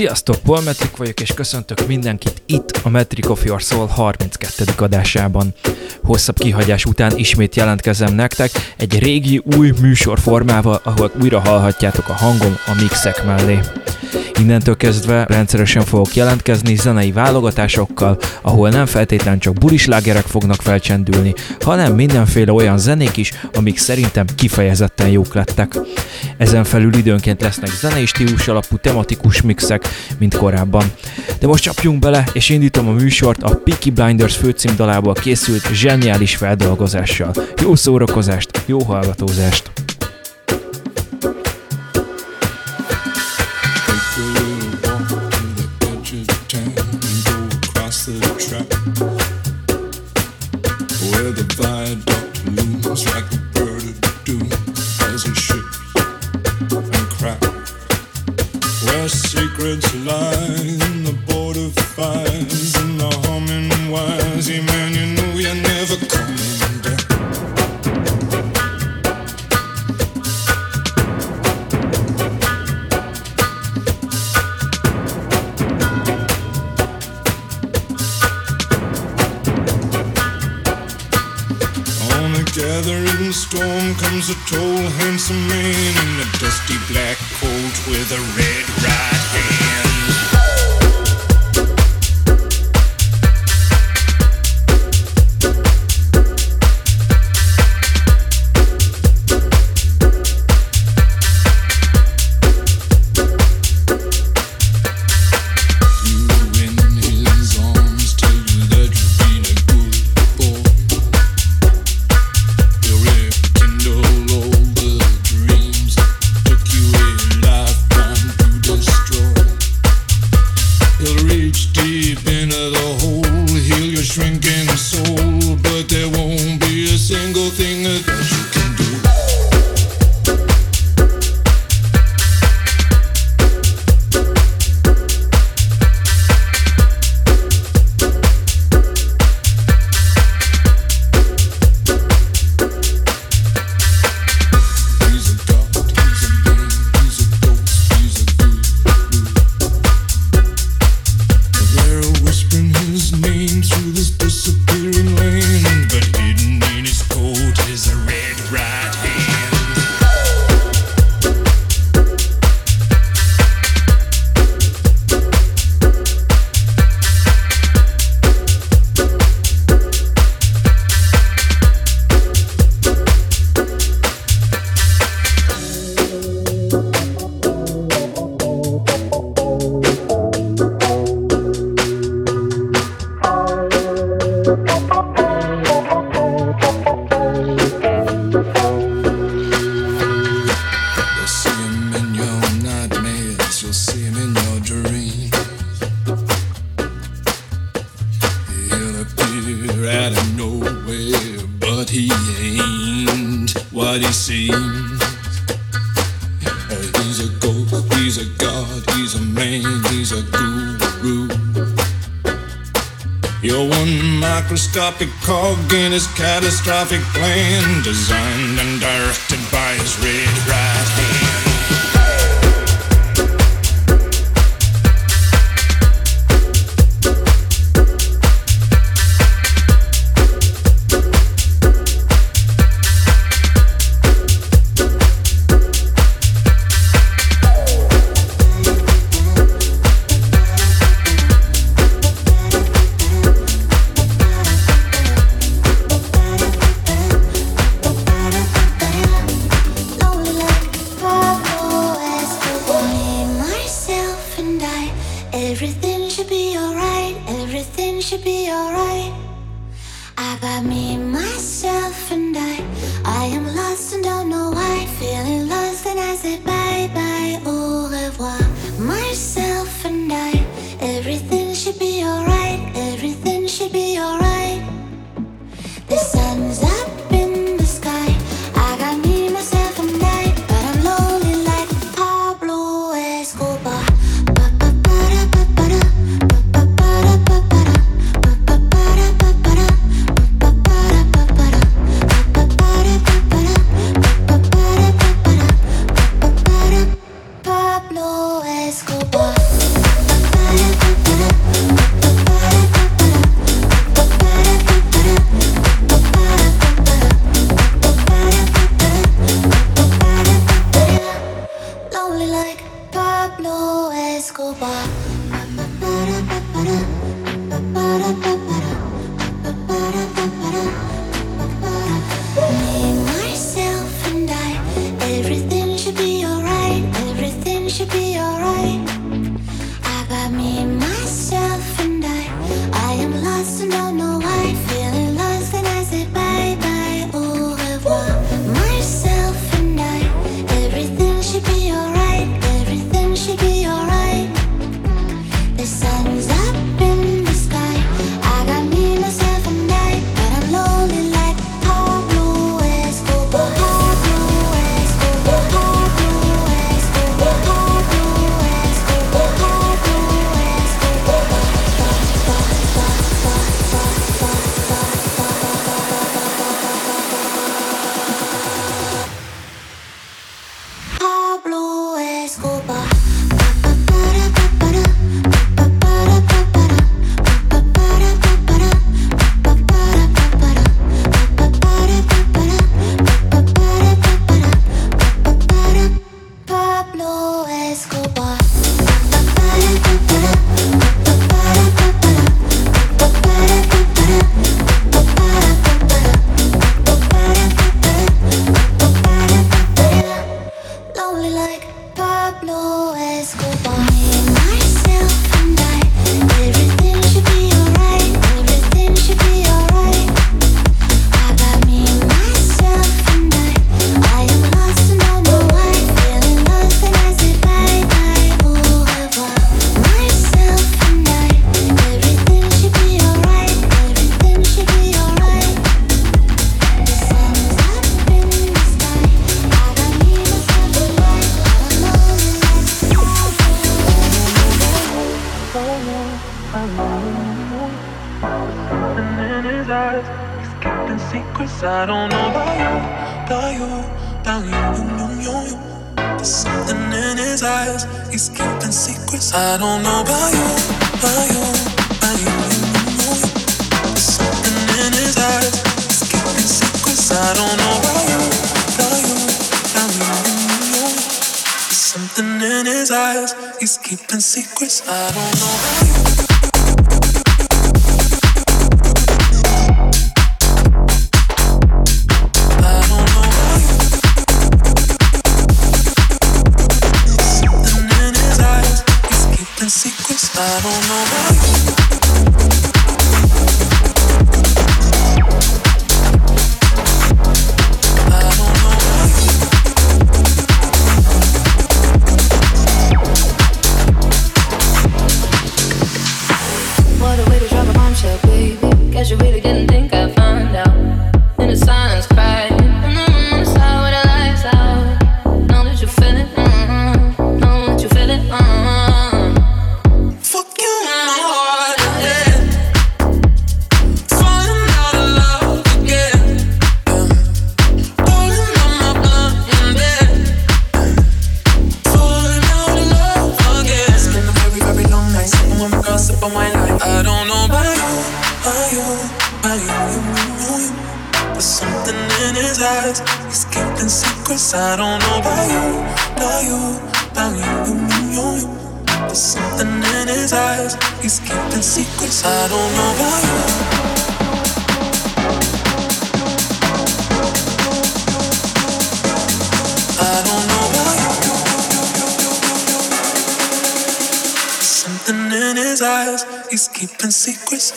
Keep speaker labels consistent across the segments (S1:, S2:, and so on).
S1: Sziasztok, Paul Metric vagyok, és köszöntök mindenkit itt a Metric of Your Soul 32. adásában. Hosszabb kihagyás után ismét jelentkezem nektek egy régi új műsorformával, ahol újra hallhatjátok a hangom a mixek mellé. Innentől kezdve rendszeresen fogok jelentkezni zenei válogatásokkal, ahol nem feltétlen csak bulislágerek fognak felcsendülni, hanem mindenféle olyan zenék is, amik szerintem kifejezetten jók lettek. Ezen felül időnként lesznek zenei stílus alapú tematikus mixek, mint korábban. De most csapjunk bele, és indítom a műsort a Peaky Blinders főcímdalából készült zseniális feldolgozással. Jó szórakozást, jó hallgatózást!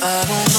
S2: I
S3: don't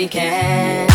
S3: weekend.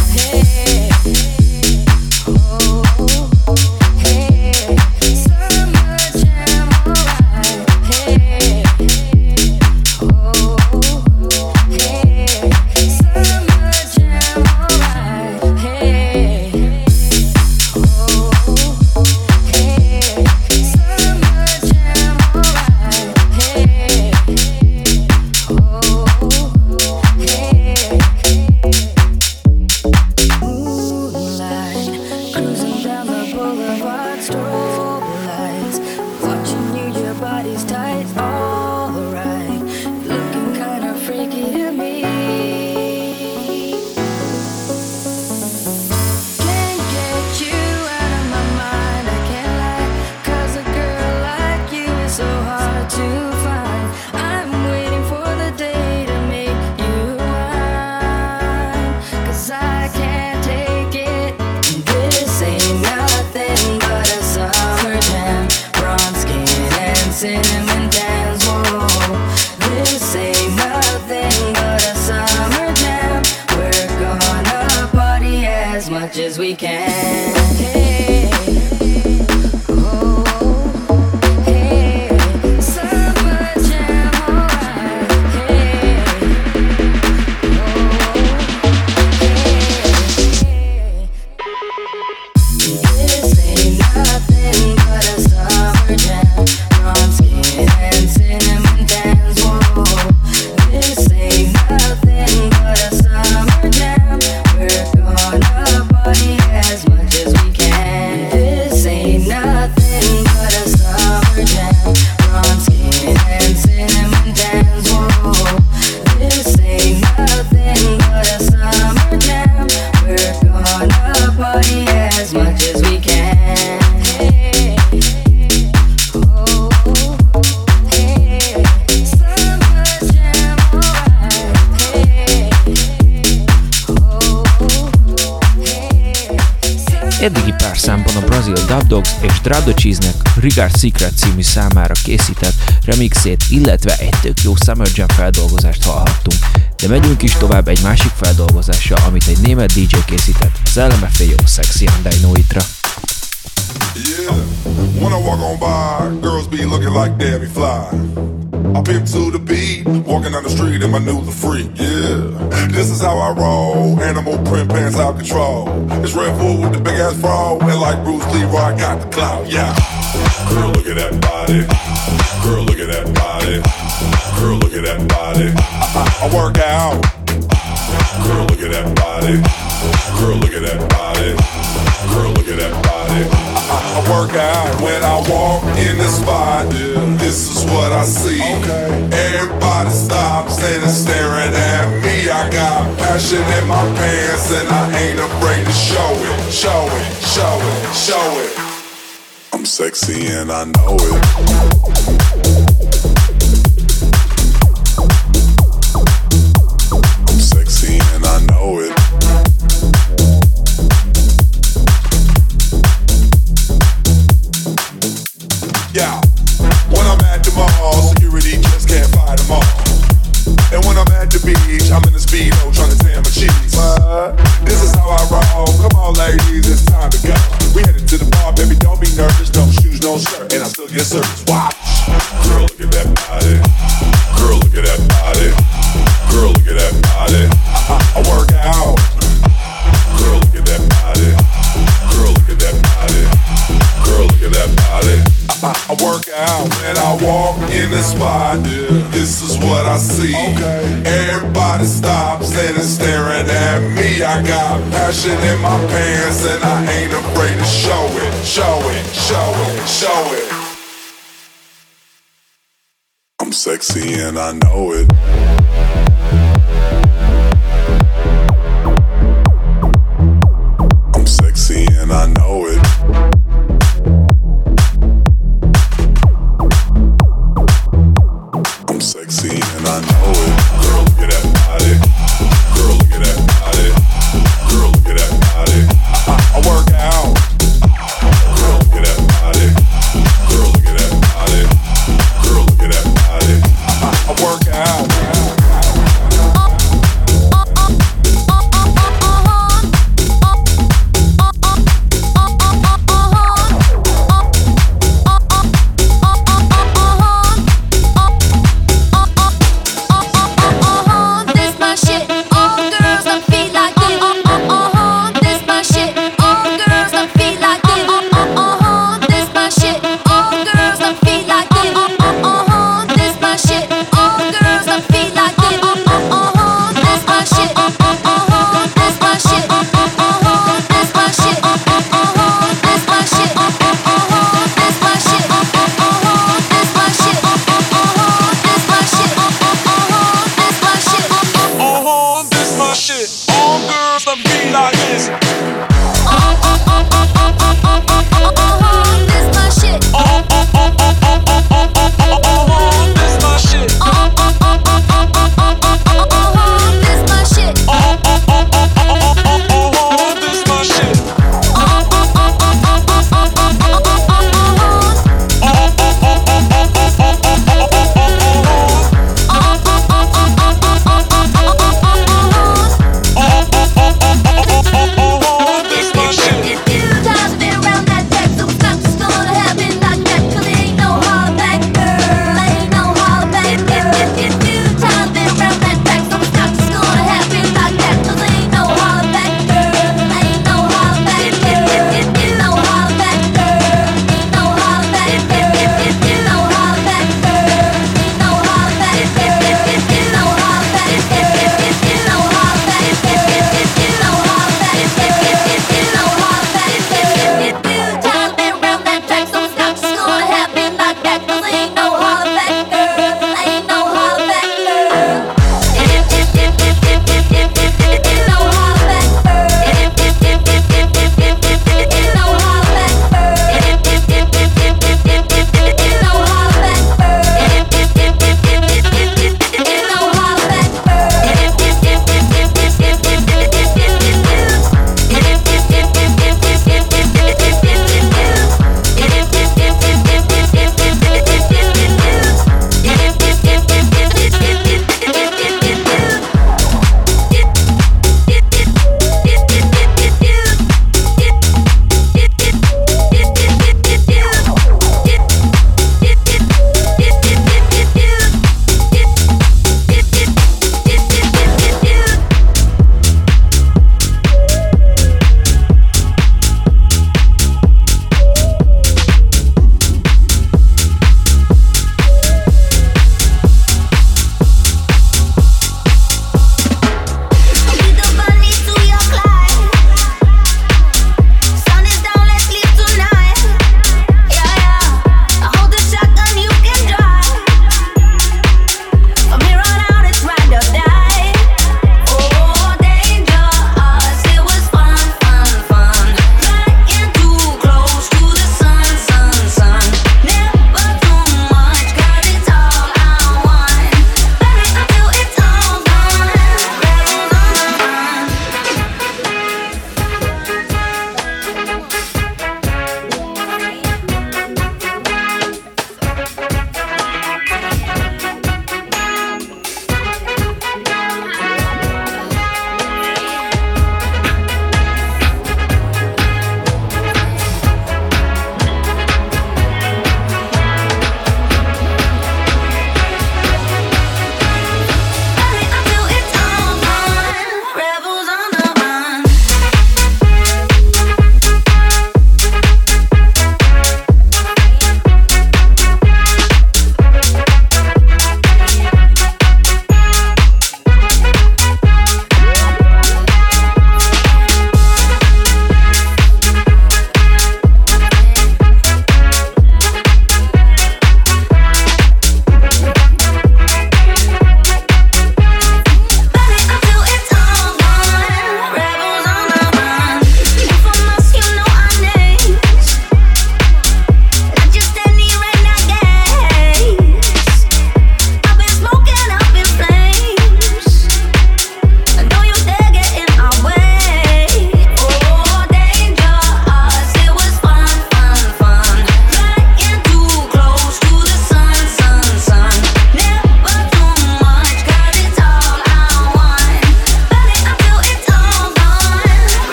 S3: Drado Cheese-nek Regard Secret című számára készített remixét, illetve egy tök jó Summer Jam feldolgozást hallhattunk. De megyünk is tovább egy másik feldolgozással, amit egy német DJ készített, az LMFAO Sexy and I Know.
S4: Yeah. When I walk on by, girls be looking like Debbie Fly. I pimp to the beat, walking down the street in my new the freak. Yeah, this is how I roll. Animal print pants out control. It's Red Bull with the big ass bra, and like Bruce Lee, I got the clout. Yeah. Girl, look at that body. Girl, look at that body. Girl, look at that body. I, I work out. Girl, look at that body. Girl, look at that body. Girl, look at that body. I, I work out when I walk in the spot. This is what I see. Everybody stops and is staring at me. I got passion in my pants and I ain't afraid to show it, show it, show it, show it. I'm sexy and I know it. speech, I'm in the speedo trying to tear my cheeks. What? This is how I roll. Come on, ladies, it's time to go. We headed to the bar, baby, don't be nervous. No shoes, no shirt, and I still get service. Watch. Girl, look at that body. Girl, look at that body. Girl, look at that body. I, I work out. Girl, look at that body. Girl, look at that body. Girl, look at that body. I, I work out when I walk in the spot. Yeah, this is what I see. Okay stop sitting staring at me. I got passion in my pants and I ain't afraid to show it, show it, show it, show it. I'm sexy and I know it.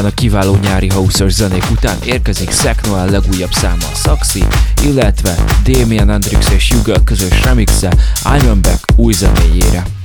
S5: Után a kiváló nyári hauszos zenék után érkezik Szeknoel legújabb száma a Saxi, illetve Damien Hendrix és Hugo közös remixe I'm Back új zenéjére.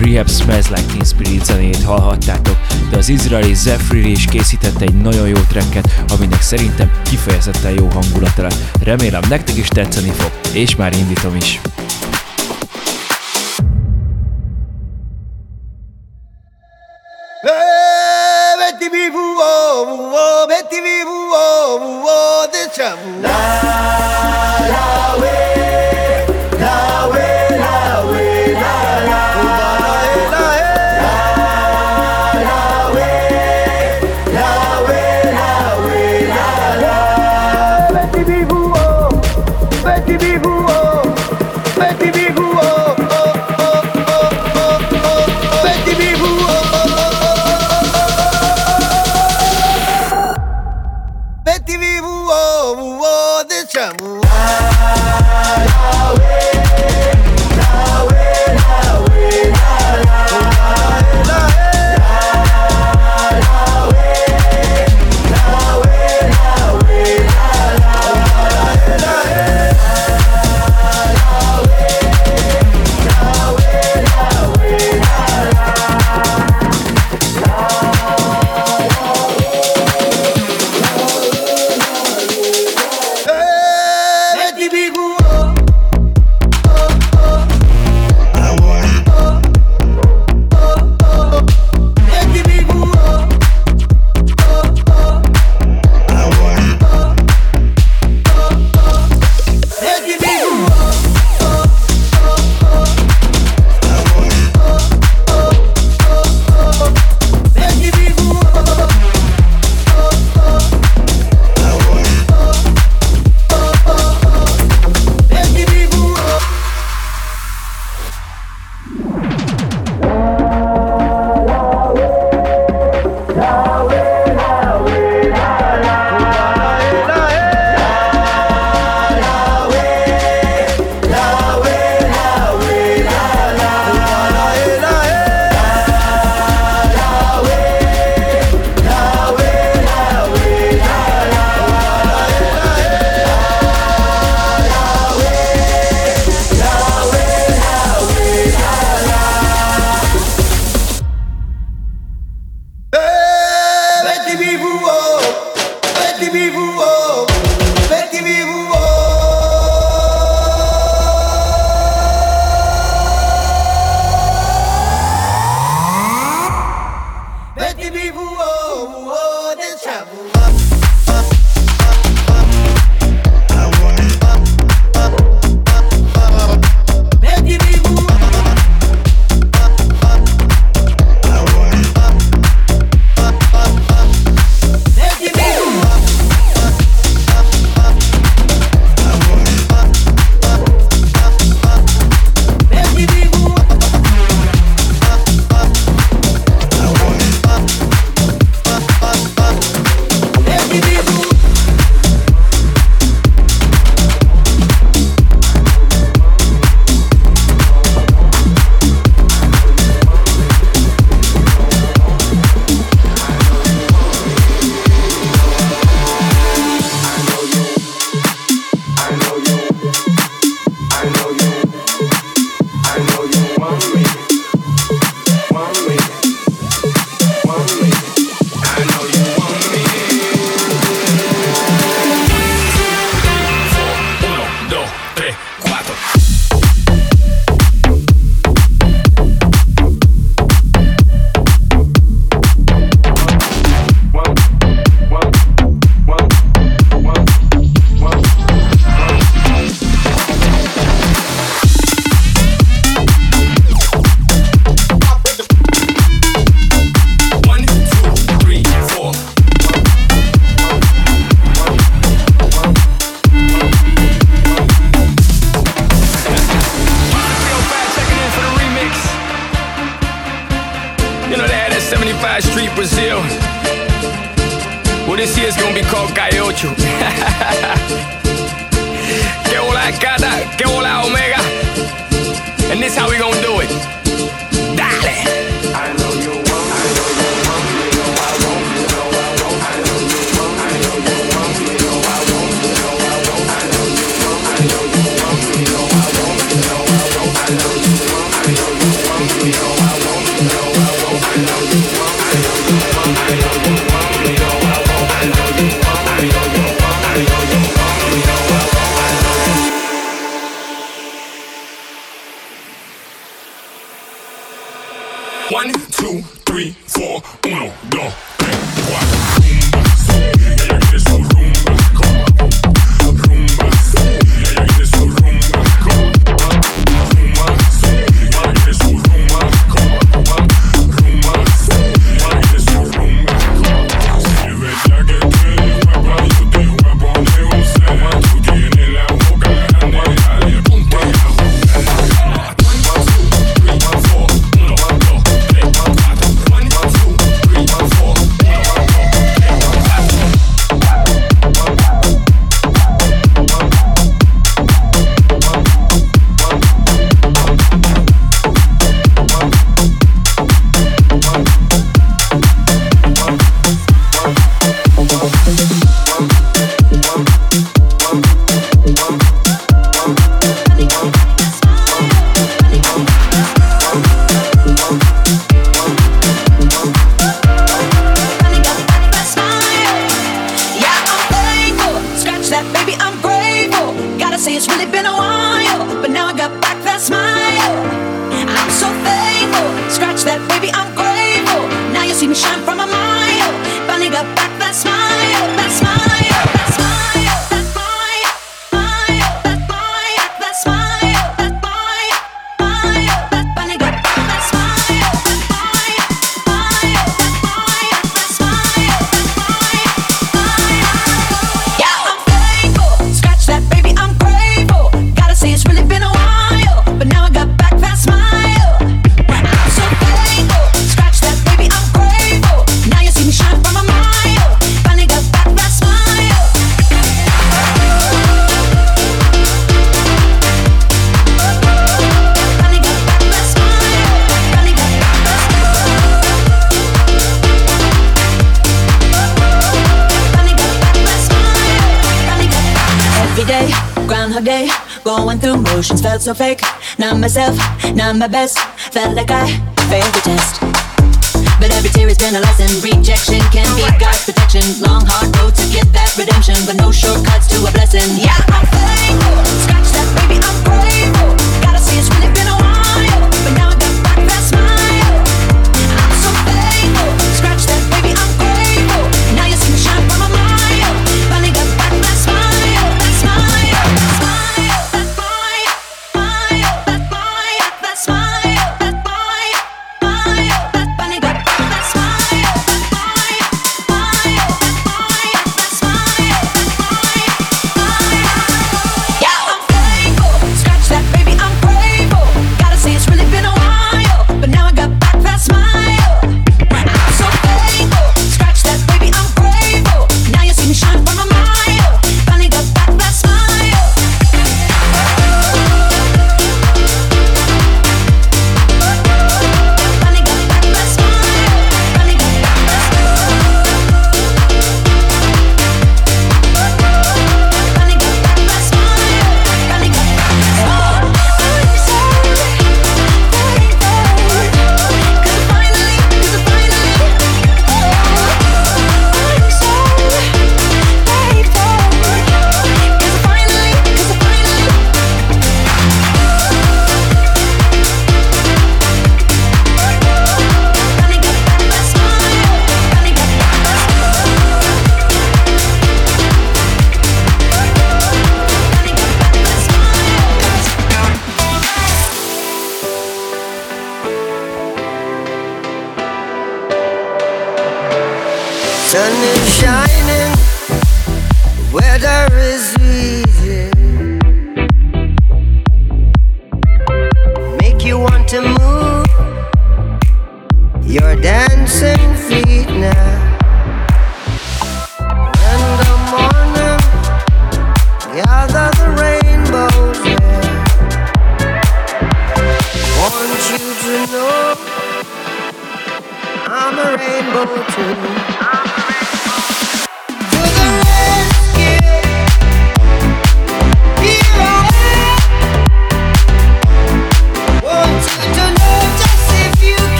S6: Rehab Smells Like Teen Spirit zenét hallhattátok, de az izraeli Zephyr is készített egy nagyon jó tracket, aminek szerintem kifejezetten jó hangulata lett. Remélem nektek is tetszeni fog, és már indítom is.
S7: Hey, my best. Felt like I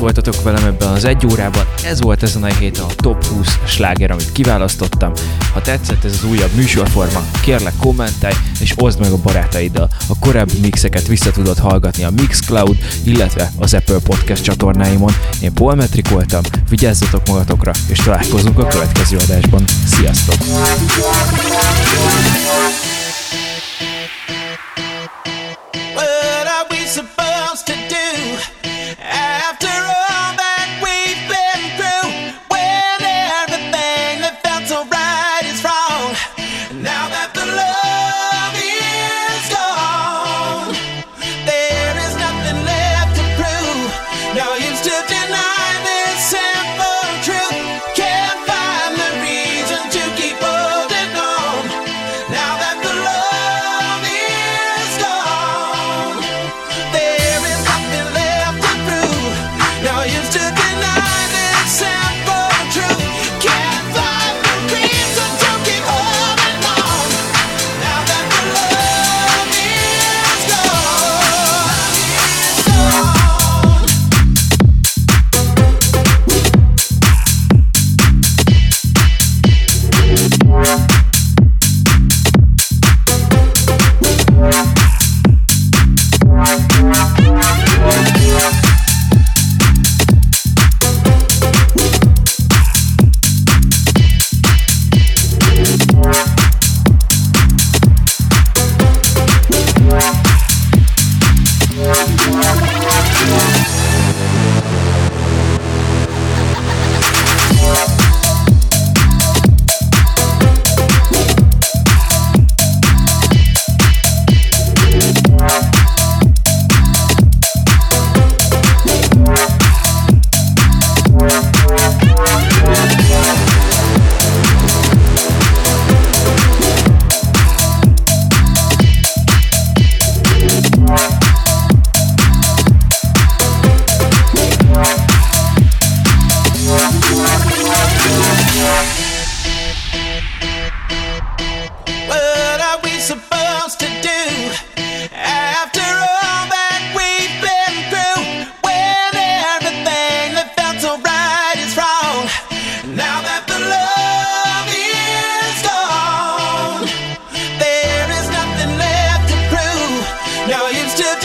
S8: voltatok velem ebben az egy órában. Ez volt ezen a héten a top 20 sláger, amit kiválasztottam. Ha tetszett ez az újabb műsorforma, kérlek kommentelj és oszd meg a barátaiddal. A korábbi mixeket vissza tudod hallgatni a Mixcloud, illetve az Apple Podcast csatornáimon. Én Paul Metrik voltam, vigyázzatok magatokra, és találkozunk a következő adásban. Sziasztok!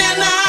S9: and I